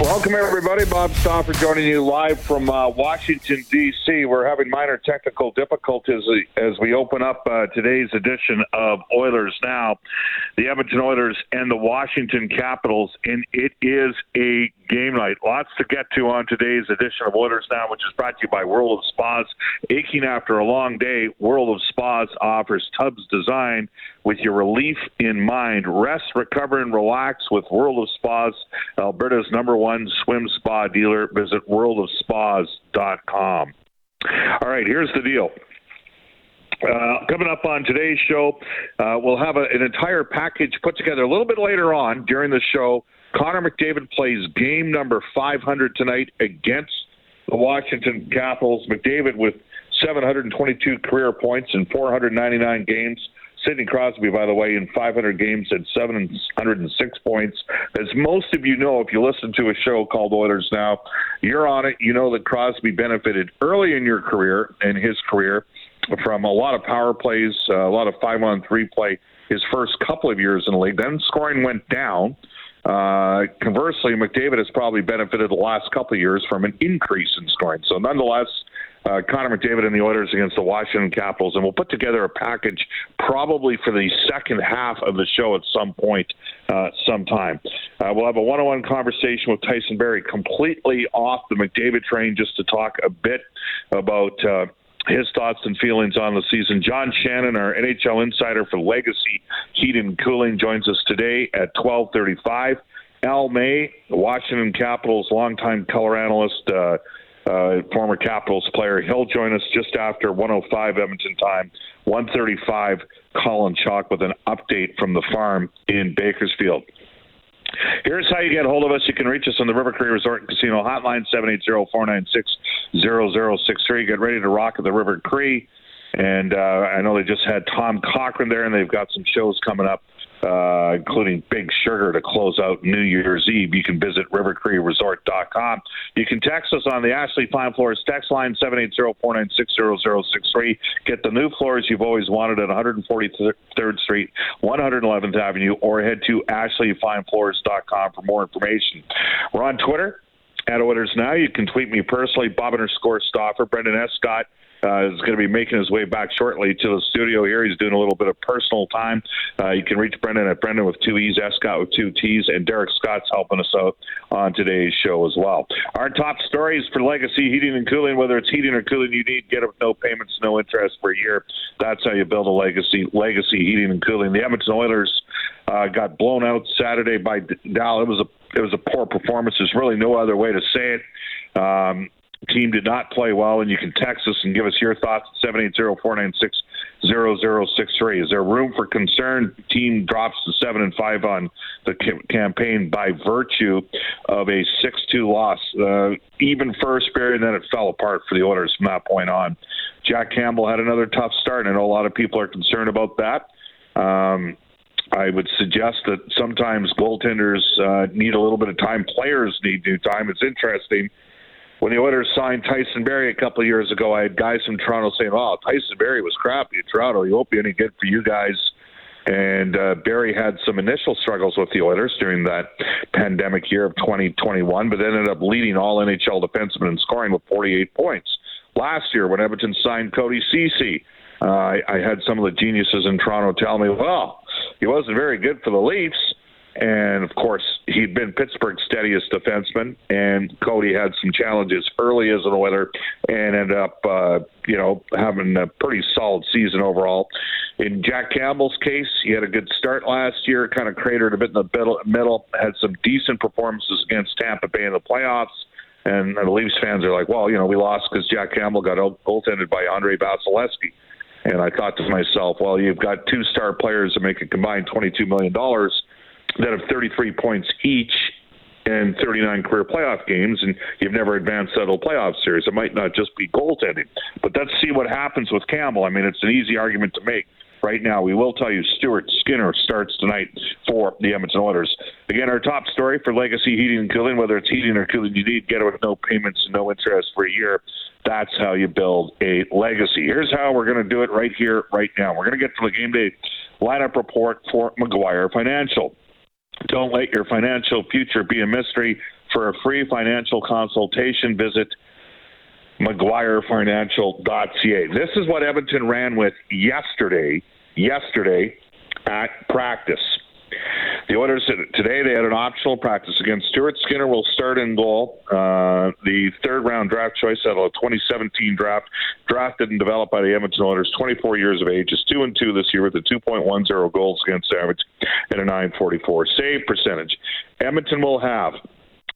Welcome, everybody. Bob Stauffer joining you live from uh, Washington, D.C. We're having minor technical difficulties as we open up uh, today's edition of Oilers Now. The Edmonton Oilers and the Washington Capitals, and it is a game night. Lots to get to on today's edition of Oilers Now, which is brought to you by World of Spas. Aching after a long day, World of Spas offers tubs designed with your relief in mind. Rest, recover, and relax with World of Spas, Alberta's number one swim spa dealer. Visit worldofspas.com. All right, here's the deal. Uh, coming up on today's show, uh, we'll have a, an entire package put together a little bit later on during the show Connor McDavid plays game number 500 tonight against the Washington Capitals. McDavid with 722 career points in 499 games. Sidney Crosby, by the way, in 500 games had 706 points. As most of you know, if you listen to a show called Oilers Now, you're on it. You know that Crosby benefited early in your career and his career from a lot of power plays, uh, a lot of five on three play his first couple of years in the league. Then scoring went down. Uh, conversely, McDavid has probably benefited the last couple of years from an increase in scoring. So, nonetheless, uh, Connor McDavid and the Oilers against the Washington Capitals, and we'll put together a package probably for the second half of the show at some point, uh, sometime. Uh, we'll have a one-on-one conversation with Tyson Barrie, completely off the McDavid train, just to talk a bit about. Uh, his thoughts and feelings on the season. John Shannon, our NHL insider for Legacy Heat and Cooling, joins us today at 12:35. Al May, Washington Capitals longtime color analyst, uh, uh, former Capitals player, he'll join us just after 105 Edmonton time, 135. Colin Chalk with an update from the farm in Bakersfield. Here's how you get a hold of us. You can reach us on the River Cree Resort and Casino hotline, 780-496-0063. Get ready to rock at the River Cree. And uh, I know they just had Tom Cochrane there, and they've got some shows coming up uh, including Big Sugar to close out New Year's Eve. You can visit rivercreeresort.com. You can text us on the Ashley Fine Floors text line 780-496-0063. Get the new floors you've always wanted at 143rd Street, 111th Avenue, or head to ashleyfinefloors.com for more information. We're on Twitter at Oilers Now. You can tweet me personally, Bob underscore Stauffer, Brenden Escott uh, is going to be making his way back shortly to the studio here. He's doing a little bit of personal time. Uh, you can reach Brenden at Brenden with two E's, Scott with two T's, and Derek Scott's helping us out on today's show as well. Our top stories for Legacy Heating and Cooling, whether it's heating or cooling you need, get it with no payments, no interest for a year. That's how you build a legacy. Legacy Heating and Cooling. The Edmonton Oilers uh, got blown out Saturday by Dallas. It was a it was a poor performance. There's really no other way to say it. Um, team did not play well, and you can text us and give us your thoughts at 780-496-0063. Is there room for concern? Team drops to 7 and 5 on the campaign by virtue of a 6-2 loss. Uh, even first period, and then it fell apart for the Oilers from that point on. Jack Campbell had another tough start. and I know a lot of people are concerned about that. Um, I would suggest that sometimes goaltenders uh, need a little bit of time. Players need new time. It's interesting when the Oilers signed Tyson Barrie a couple of years ago, I had guys from Toronto saying, "Oh, Tyson Barrie was crappy at Toronto. He won't be any good for you guys." And uh, Barrie had some initial struggles with the Oilers during that pandemic year of 2021, but ended up leading all NHL defensemen in scoring with 48 points. Last year, when Edmonton signed Cody Ceci, uh, I, I had some of the geniuses in Toronto tell me, "Well, he wasn't very good for the Leafs." And of course, he'd been Pittsburgh's steadiest defenseman, and Cody had some challenges early as an Oiler, and ended up, uh, you know, having a pretty solid season overall. In Jack Campbell's case, he had a good start last year, kind of cratered a bit in the middle, had some decent performances against Tampa Bay in the playoffs. And the Leafs fans are like, well, you know, we lost because Jack Campbell got goaltended by Andrei Vasilevskiy. And I thought to myself, well, you've got two star players that make a combined $22 million that have 33 points each in 39 career playoff games, and you've never advanced that whole playoff series. It might not just be goaltending, but let's see what happens with Campbell. I mean, it's an easy argument to make. Right now. We will tell you Stuart Skinner starts tonight for the Edmonton Oilers. Again, our top story for Legacy Heating and Cooling, whether it's heating or cooling, you need get it with no payments and no interest for a year. That's how you build a legacy. Here's how we're going to do it right here, right now. We're going to get to the game day lineup report for McGuire Financial. Don't let your financial future be a mystery. For a free financial consultation, visit McGuireFinancial.ca. This is what Edmonton ran with yesterday. Yesterday at practice. The Oilers today they had an optional practice against Stuart Skinner will start in goal. Uh, the third round draft choice out of a 2017 draft, drafted and developed by the Edmonton Oilers, 24 years of age, is two and two this year with a 2.10 goals against average and a 944 save percentage. Edmonton will have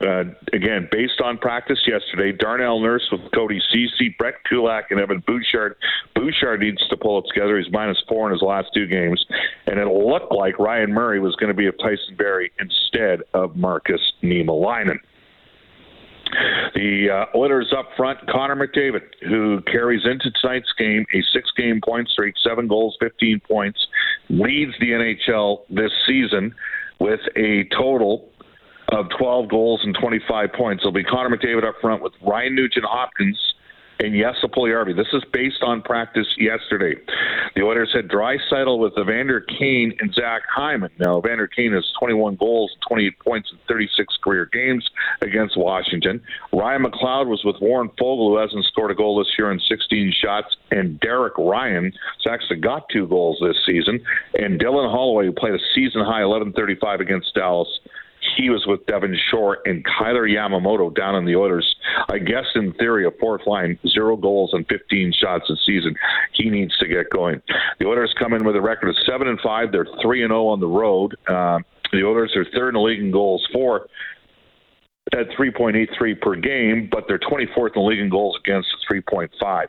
uh, again, based on practice yesterday, Darnell Nurse with Cody Ceci, Brett Kulak, and Evan Bouchard. Bouchard needs to pull it together. He's minus four in his last two games. And it looked like Ryan Murray was going to be of Tyson Barrie instead of Markus Niemelainen. The uh, Oilers up front, Connor McDavid, who carries into tonight's game a six game point streak, seven goals, 15 points, leads the NHL this season with a total of 12 goals and 25 points. It'll be Connor McDavid up front with Ryan Nugent Hopkins and Jesse Puljujarvi. This is based on practice yesterday. The Oilers had Draisaitl with Evander Kane and Zach Hyman. Now, Evander Kane has 21 goals, 28 points in 36 career games against Washington. Ryan McLeod was with Warren Foegele, who hasn't scored a goal this year in 16 shots, and Derek Ryan, who's actually got two goals this season, and Dylan Holloway, who played a season high 11:35 against Dallas he was with Devin Shore and Kailer Yamamoto down in the Oilers. I guess in theory, a fourth line, zero goals and 15 shots a season. He needs to get going. The Oilers come in with a record of seven and five. They're three and zero on the road. Uh, the Oilers are third in the league in goals for at 3.83 per game, but they're 24th in the league in goals against at 3.5.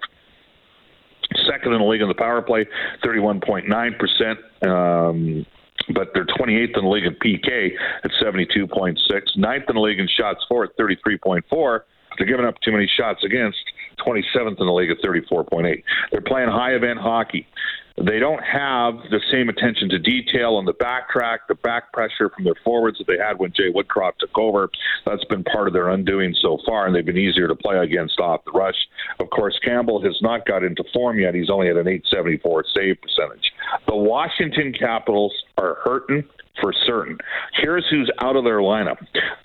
Second in the league in the power play, 31.9%. Um, but they're 28th in the league in PK at 72.6, ninth in the league in shots for at 33.4. They're giving up too many shots against, 27th in the league at 34.8. They're playing high event hockey. They don't have the same attention to detail on the backtrack, the back pressure from their forwards that they had when Jay Woodcroft took over. That's been part of their undoing so far, and they've been easier to play against off the rush. Of course, Campbell has not got into form yet. He's only at an 874 save percentage. The Washington Capitals are hurting for certain. Here's who's out of their lineup.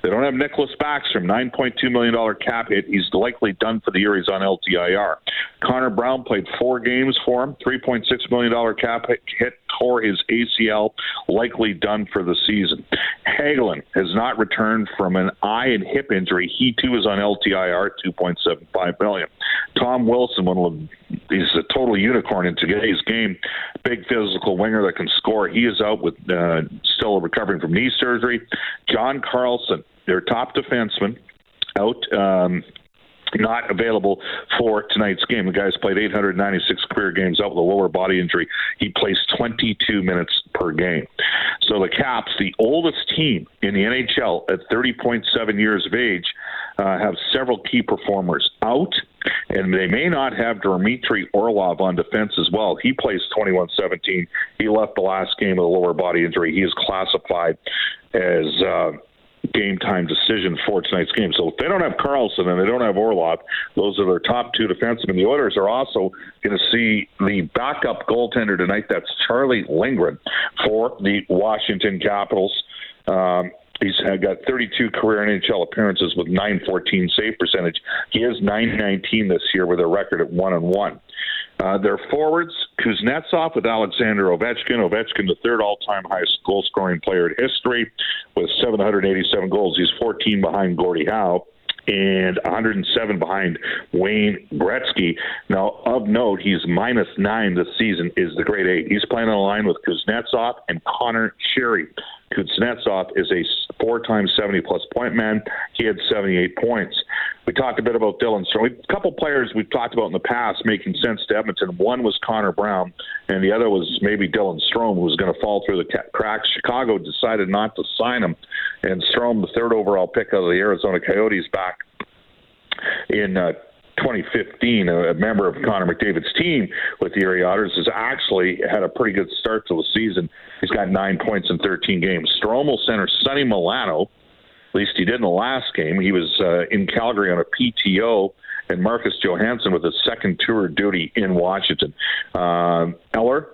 They don't have Nicklas Backstrom, $9.2 million cap hit. He's likely done for the year. He's on LTIR. Connor Brown played four games for him, $3.6 million cap hit, tore his ACL, likely done for the season. Hagelin has not returned from an eye and hip injury. He too is on LTIR, 2.75 million. Tom Wilson, one of he's a total unicorn in today's game, big physical winger that can score. He is out with uh, still recovering from knee surgery. John Carlson, their top defenseman, out. Um, not available for tonight's game. The guy's played 896 career games out with a lower body injury. He plays 22 minutes per game. So the Caps, the oldest team in the NHL at 30.7 years of age, uh, have several key performers out, and they may not have Dmitry Orlov on defense as well. He plays 21 17. He left the last game with a lower body injury. He is classified as. Uh, game time decision for tonight's game. So if they don't have Carlson and they don't have Orlov, those are their top two defensemen. The Oilers are also going to see the backup goaltender tonight. That's Charlie Lindgren for the Washington Capitals. Um, He's got 32 career NHL appearances with 914 save percentage. He is 919 this year with a record at one and one. Uh, their forwards, Kuznetsov with Alexander Ovechkin. Ovechkin, the third all-time highest goal-scoring player in history, with 787 goals. He's 14 behind Gordie Howe and 107 behind Wayne Gretzky. Now, of note, he's minus nine this season. Is the grade eight? He's playing on the line with Kuznetsov and Connor Sheary. Kuznetsov is a four-time 70-plus point man. He had 78 points. We talked a bit about Dylan Strome. A couple players we've talked about in the past making sense to Edmonton. One was Connor Brown, and the other was maybe Dylan Strome, who was going to fall through the cracks. Chicago decided not to sign him, and Strome, the third overall pick of the Arizona Coyotes, back in uh, 2015, a member of Connor McDavid's team with the Erie Otters, has actually had a pretty good start to the season. He's got nine points in 13 games. Stromal center Sonny Milano, at least he did in the last game. He was uh, in Calgary on a PTO and Marcus Johansson with his second tour duty in Washington. Uh, Eller,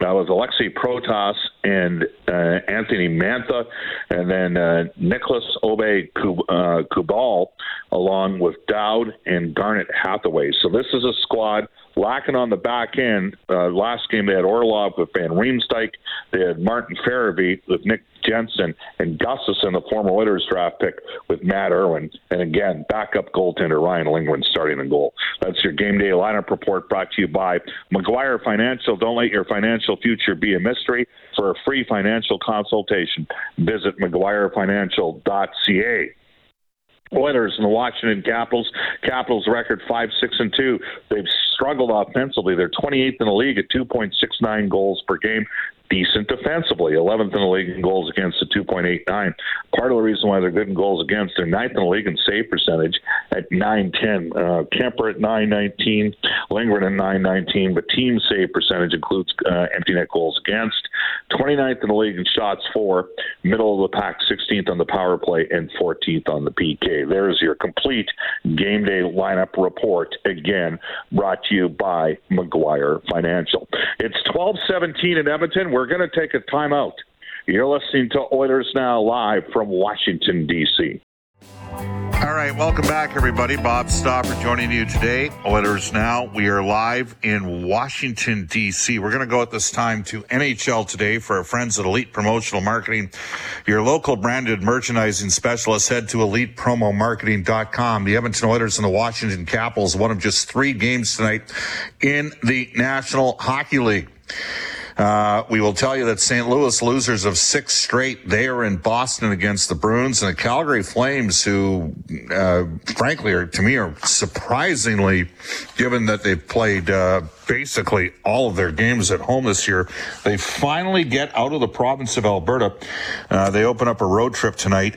that was Alexei Protas and uh, Anthony Mantha, and then uh, Nicholas Obe uh, Kubel, along with Dowd and Garnet Hathaway. So this is a squad lacking on the back end. Uh, last game they had Orlov with Van Riemsdyk. They had Martin Fehervary with Nick Jensen and Gustafsson, the former Oilers draft pick, with Matt Irwin. And again, backup goaltender Ryan Lindgren starting the goal. That's your game day lineup report brought to you by McGuire Financial. Don't let your financial future be a mystery. For a free financial consultation, visit McGuireFinancial.ca. Oilers and the Washington Capitals. Capitals record five, six, and two. They've struggled offensively. They're 28th in the league at 2.69 goals per game decent defensively, 11th in the league in goals against at 2.89. Part of the reason why they're good in goals against, they're ninth in the league in save percentage at 910. Uh, Kuemper at 919, Lindgren at 919, but team save percentage includes uh, empty net goals against. 29th in the league in shots for, middle of the pack, 16th on the power play, and 14th on the PK. There's your complete game day lineup report, again, brought to you by McGuire Financial. It's 1217 in Edmonton we're going to take a timeout. You're listening to Oilers Now live from Washington, D.C. All right, welcome back, everybody. Bob Stauffer joining you today. Oilers Now. We are live in Washington, D.C. We're going to go at this time to NHL today for our friends at Elite Promotional Marketing. Your local branded merchandising specialist, head to elitepromomarketing.com. The Edmonton Oilers and the Washington Capitals, one of just three games tonight in the National Hockey League. Uh, we will tell you that St. Louis losers of six straight. They are in Boston against the Bruins and the Calgary Flames, who, uh, frankly, are to me are surprisingly, given that they've played uh, basically all of their games at home this year. They finally get out of the province of Alberta. Uh, they open up a road trip tonight.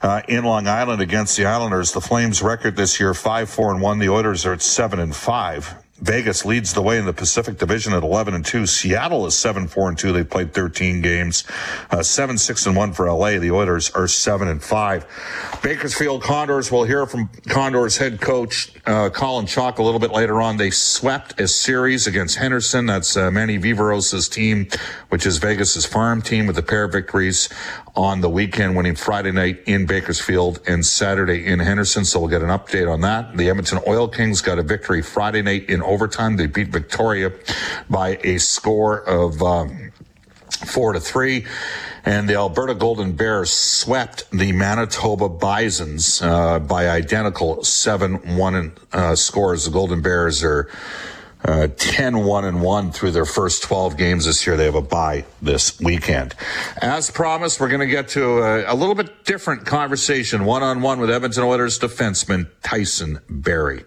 Uh, in Long Island against the Islanders. The Flames record this year five four and one. The Oilers are at seven and five. Vegas leads the way in the Pacific Division at 11 and 2. Seattle is 7 4 and 2. They've played 13 games. Uh, 7 6 and 1 for LA. The Oilers are 7 and 5. Bakersfield Condors, we'll hear from Condors head coach uh, Colin Chalk a little bit later on. They swept a series against Henderson. That's uh, Manny Viveros' team, which is Vegas's farm team with a pair of victories on the weekend, winning Friday night in Bakersfield and Saturday in Henderson. So we'll get an update on that. The Edmonton Oil Kings got a victory Friday night in overtime. They beat Victoria by a score of um, four to three. And the Alberta Golden Bears swept the Manitoba Bisons uh, by identical 7 1 uh, scores. The Golden Bears are uh, 10 1 and 1 through their first 12 games this year. They have a bye this weekend. As promised, we're going to get to a, a, little bit different conversation one on one with Edmonton Oilers defenseman Tyson Barrie.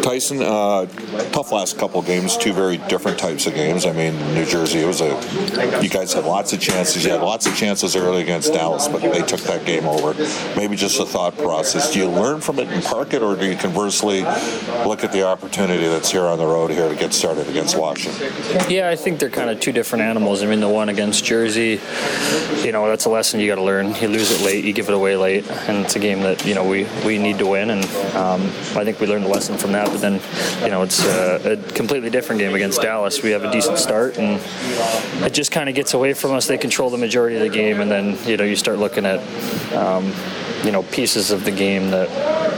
Tyson, uh, tough last couple games, two very different types of games. I mean, New Jersey, it was a, you guys had lots of chances. You had lots of chances early against Dallas, but they took that game over. Maybe just a thought process. Do you learn from it and park it, or do you conversely look at the opportunity that's here on the road here to get started against Washington? Yeah, I think they're kind of two different animals. I mean, the one against Jersey, you know, that's a lesson you got to learn. You lose it late, you give it away late, and it's a game that, you know, we, we need to win, and um, I think we learned a lesson from that that. But then, you know, it's a, a completely different game against Dallas. We have a decent start, and it just kind of gets away from us. They control the majority of the game, and then you know you start looking at. Um, you know pieces of the game that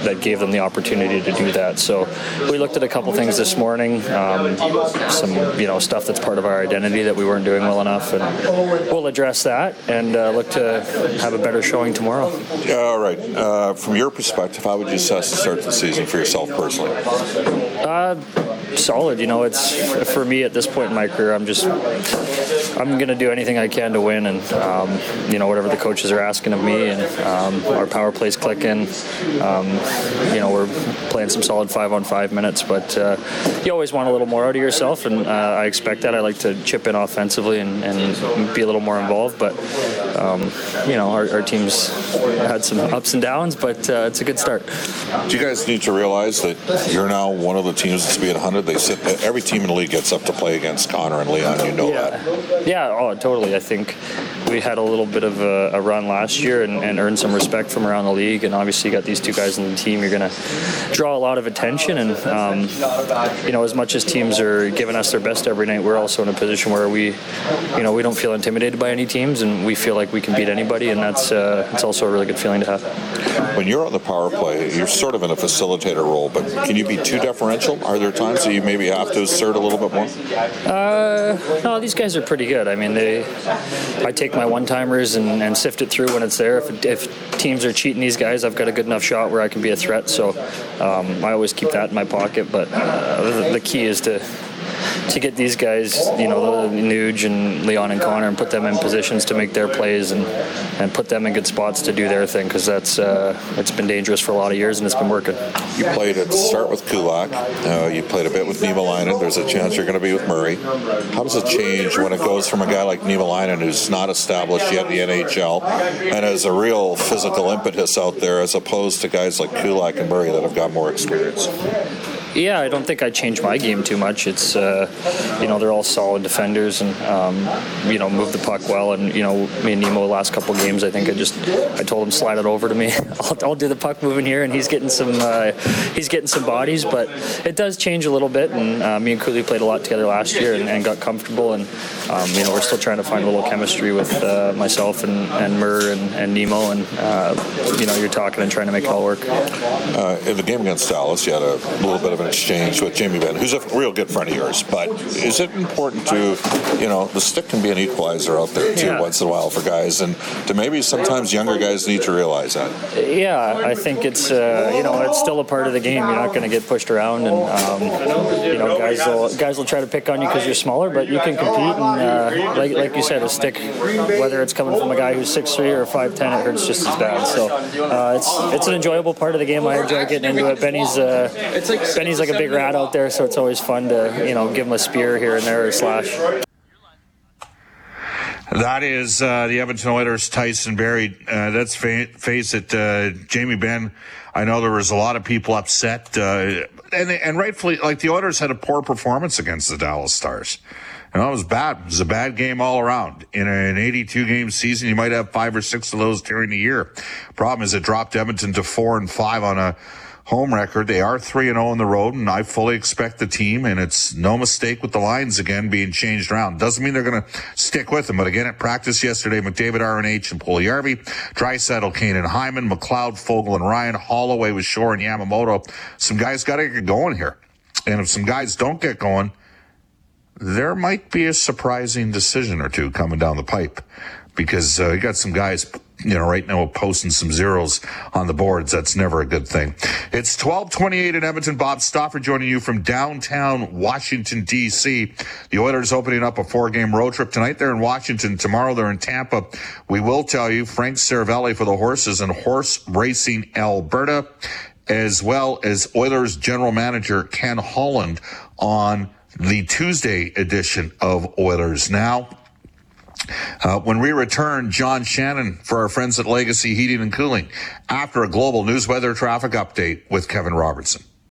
that gave them the opportunity to do that. So we looked at a couple things this morning, um, some you know stuff that's part of our identity that we weren't doing well enough, and we'll address that and uh, look to have a better showing tomorrow. All right. Uh, from your perspective, how would you assess the start of the season for yourself personally? Uh, solid. You know, it's for me at this point in my career. I'm just I'm to do anything I can to win, and um, you know whatever the coaches are asking of me, and um, our power plays clicking. Um, you know we're playing some solid five on five minutes, but uh, you always want a little more out of yourself, and uh, I expect that. I like to chip in offensively and, and be a little more involved, but um, you know our, our, team's had some ups and downs, but uh, it's a good start. Do you guys need to realize that you're now one of the teams that's being hunted? They sit every team in the league gets up to play against Connor and Leon. You know yeah. that. Yeah. Oh, totally. I think we had a little bit of a, a run last year and, and, earned some respect from around the league. And obviously, you got these two guys in the team. You're going to draw a lot of attention. And um, you know, as much as teams are giving us their best every night, we're also in a position where we, you know, we don't feel intimidated by any teams, and we feel like we can beat anybody. And that's uh, it's also a really good feeling to have. When you're on the power play, you're sort of in a facilitator role, but can you be too deferential? Are there times that you maybe have to assert a little bit more? Uh, no, these guys are pretty good. I mean, they, I take my one timers and, and, sift it through when it's there. If, if, teams are cheating these guys, I've got a good enough shot where I can be a threat. So um, I always keep that in my pocket. But uh, the, the key is to to get these guys, you know, Nuge and Leon and Connor, and put them in positions to make their plays and, and put them in good spots to do their thing because that's uh, it's been dangerous for a lot of years and it's been working. You played at start with Kulak. Uh, you played a bit with Niemelainen. There's a chance you're going to be with Murray. How does it change when it goes from a guy like Niemelainen who's not established yet in the NHL and has a real physical impetus out there as opposed to guys like Kulak and Murray that have got more experience? Yeah, I don't think I changed my game too much. It's uh, you know they're all solid defenders and um, you know move the puck well. And you know me and Nemo last couple games, I think I just I told him slide it over to me. I'll, I'll do the puck moving here, and he's getting some uh, he's getting some bodies. But it does change a little bit. And uh, me and Cooley played a lot together last year and, and got comfortable. And um, you know we're still trying to find a little chemistry with uh, myself and and Murr and, and Nemo. And uh, you know you're talking and trying to make it all work. Uh, in the game against Dallas, you had a little bit of an exchange with Jamie Benn, who's a real good friend of yours. But is it important to, you know, the stick can be an equalizer out there too yeah. once in a while for guys, and to maybe sometimes younger guys need to realize that. Yeah, I think it's uh, you know it's still a part of the game. You're not going to get pushed around, and um, you know guys will guys will try to pick on you because you're smaller, but you can compete. And uh, like like you said, a stick, whether it's coming from a guy who's six three or five ten, it hurts just as bad. So uh, it's it's an enjoyable part of the game. I enjoy getting into it. Benny's uh, Benny's like a big rat out there, so it's always fun to you know give him a spear here and there or slash. That is uh, the Edmonton Oilers, Tyson Barrie. Uh, let's fa- face it, uh, Jamie Benn. I know there was a lot of people upset, uh, and and rightfully, like the Oilers had a poor performance against the Dallas Stars. And that was bad. It was a bad game all around. In an 82 game season, you might have five or six of those during the year. Problem is, it dropped Edmonton to four and five on a home record. They are 3 and 0 on the road, and I fully expect the team, and it's no mistake with the lines again being changed around. Doesn't mean they're going to stick with them, but again, at practice yesterday, McDavid, RNH, and Puljujarvi, Draisaitl, Kane, and Hyman, McLeod, Foegele, and Ryan, Holloway with Shore and Yamamoto. Some guys got to get going here. And if some guys don't get going, there might be a surprising decision or two coming down the pipe because uh, you got some guys you know, right now posting some zeros on the boards. That's never a good thing. It's 1228 in Edmonton. Bob Stauffer joining you from downtown Washington, D.C. The Oilers opening up a four game road trip tonight. They're in Washington. Tomorrow they're in Tampa. We will tell you Frank Seravalli for the horses and horse racing Alberta, as well as Oilers general manager Ken Holland on the Tuesday edition of Oilers Now. Uh, when we return, John Shannon for our friends at Legacy Heating and Cooling after a global news weather traffic update with Kevin Robertson.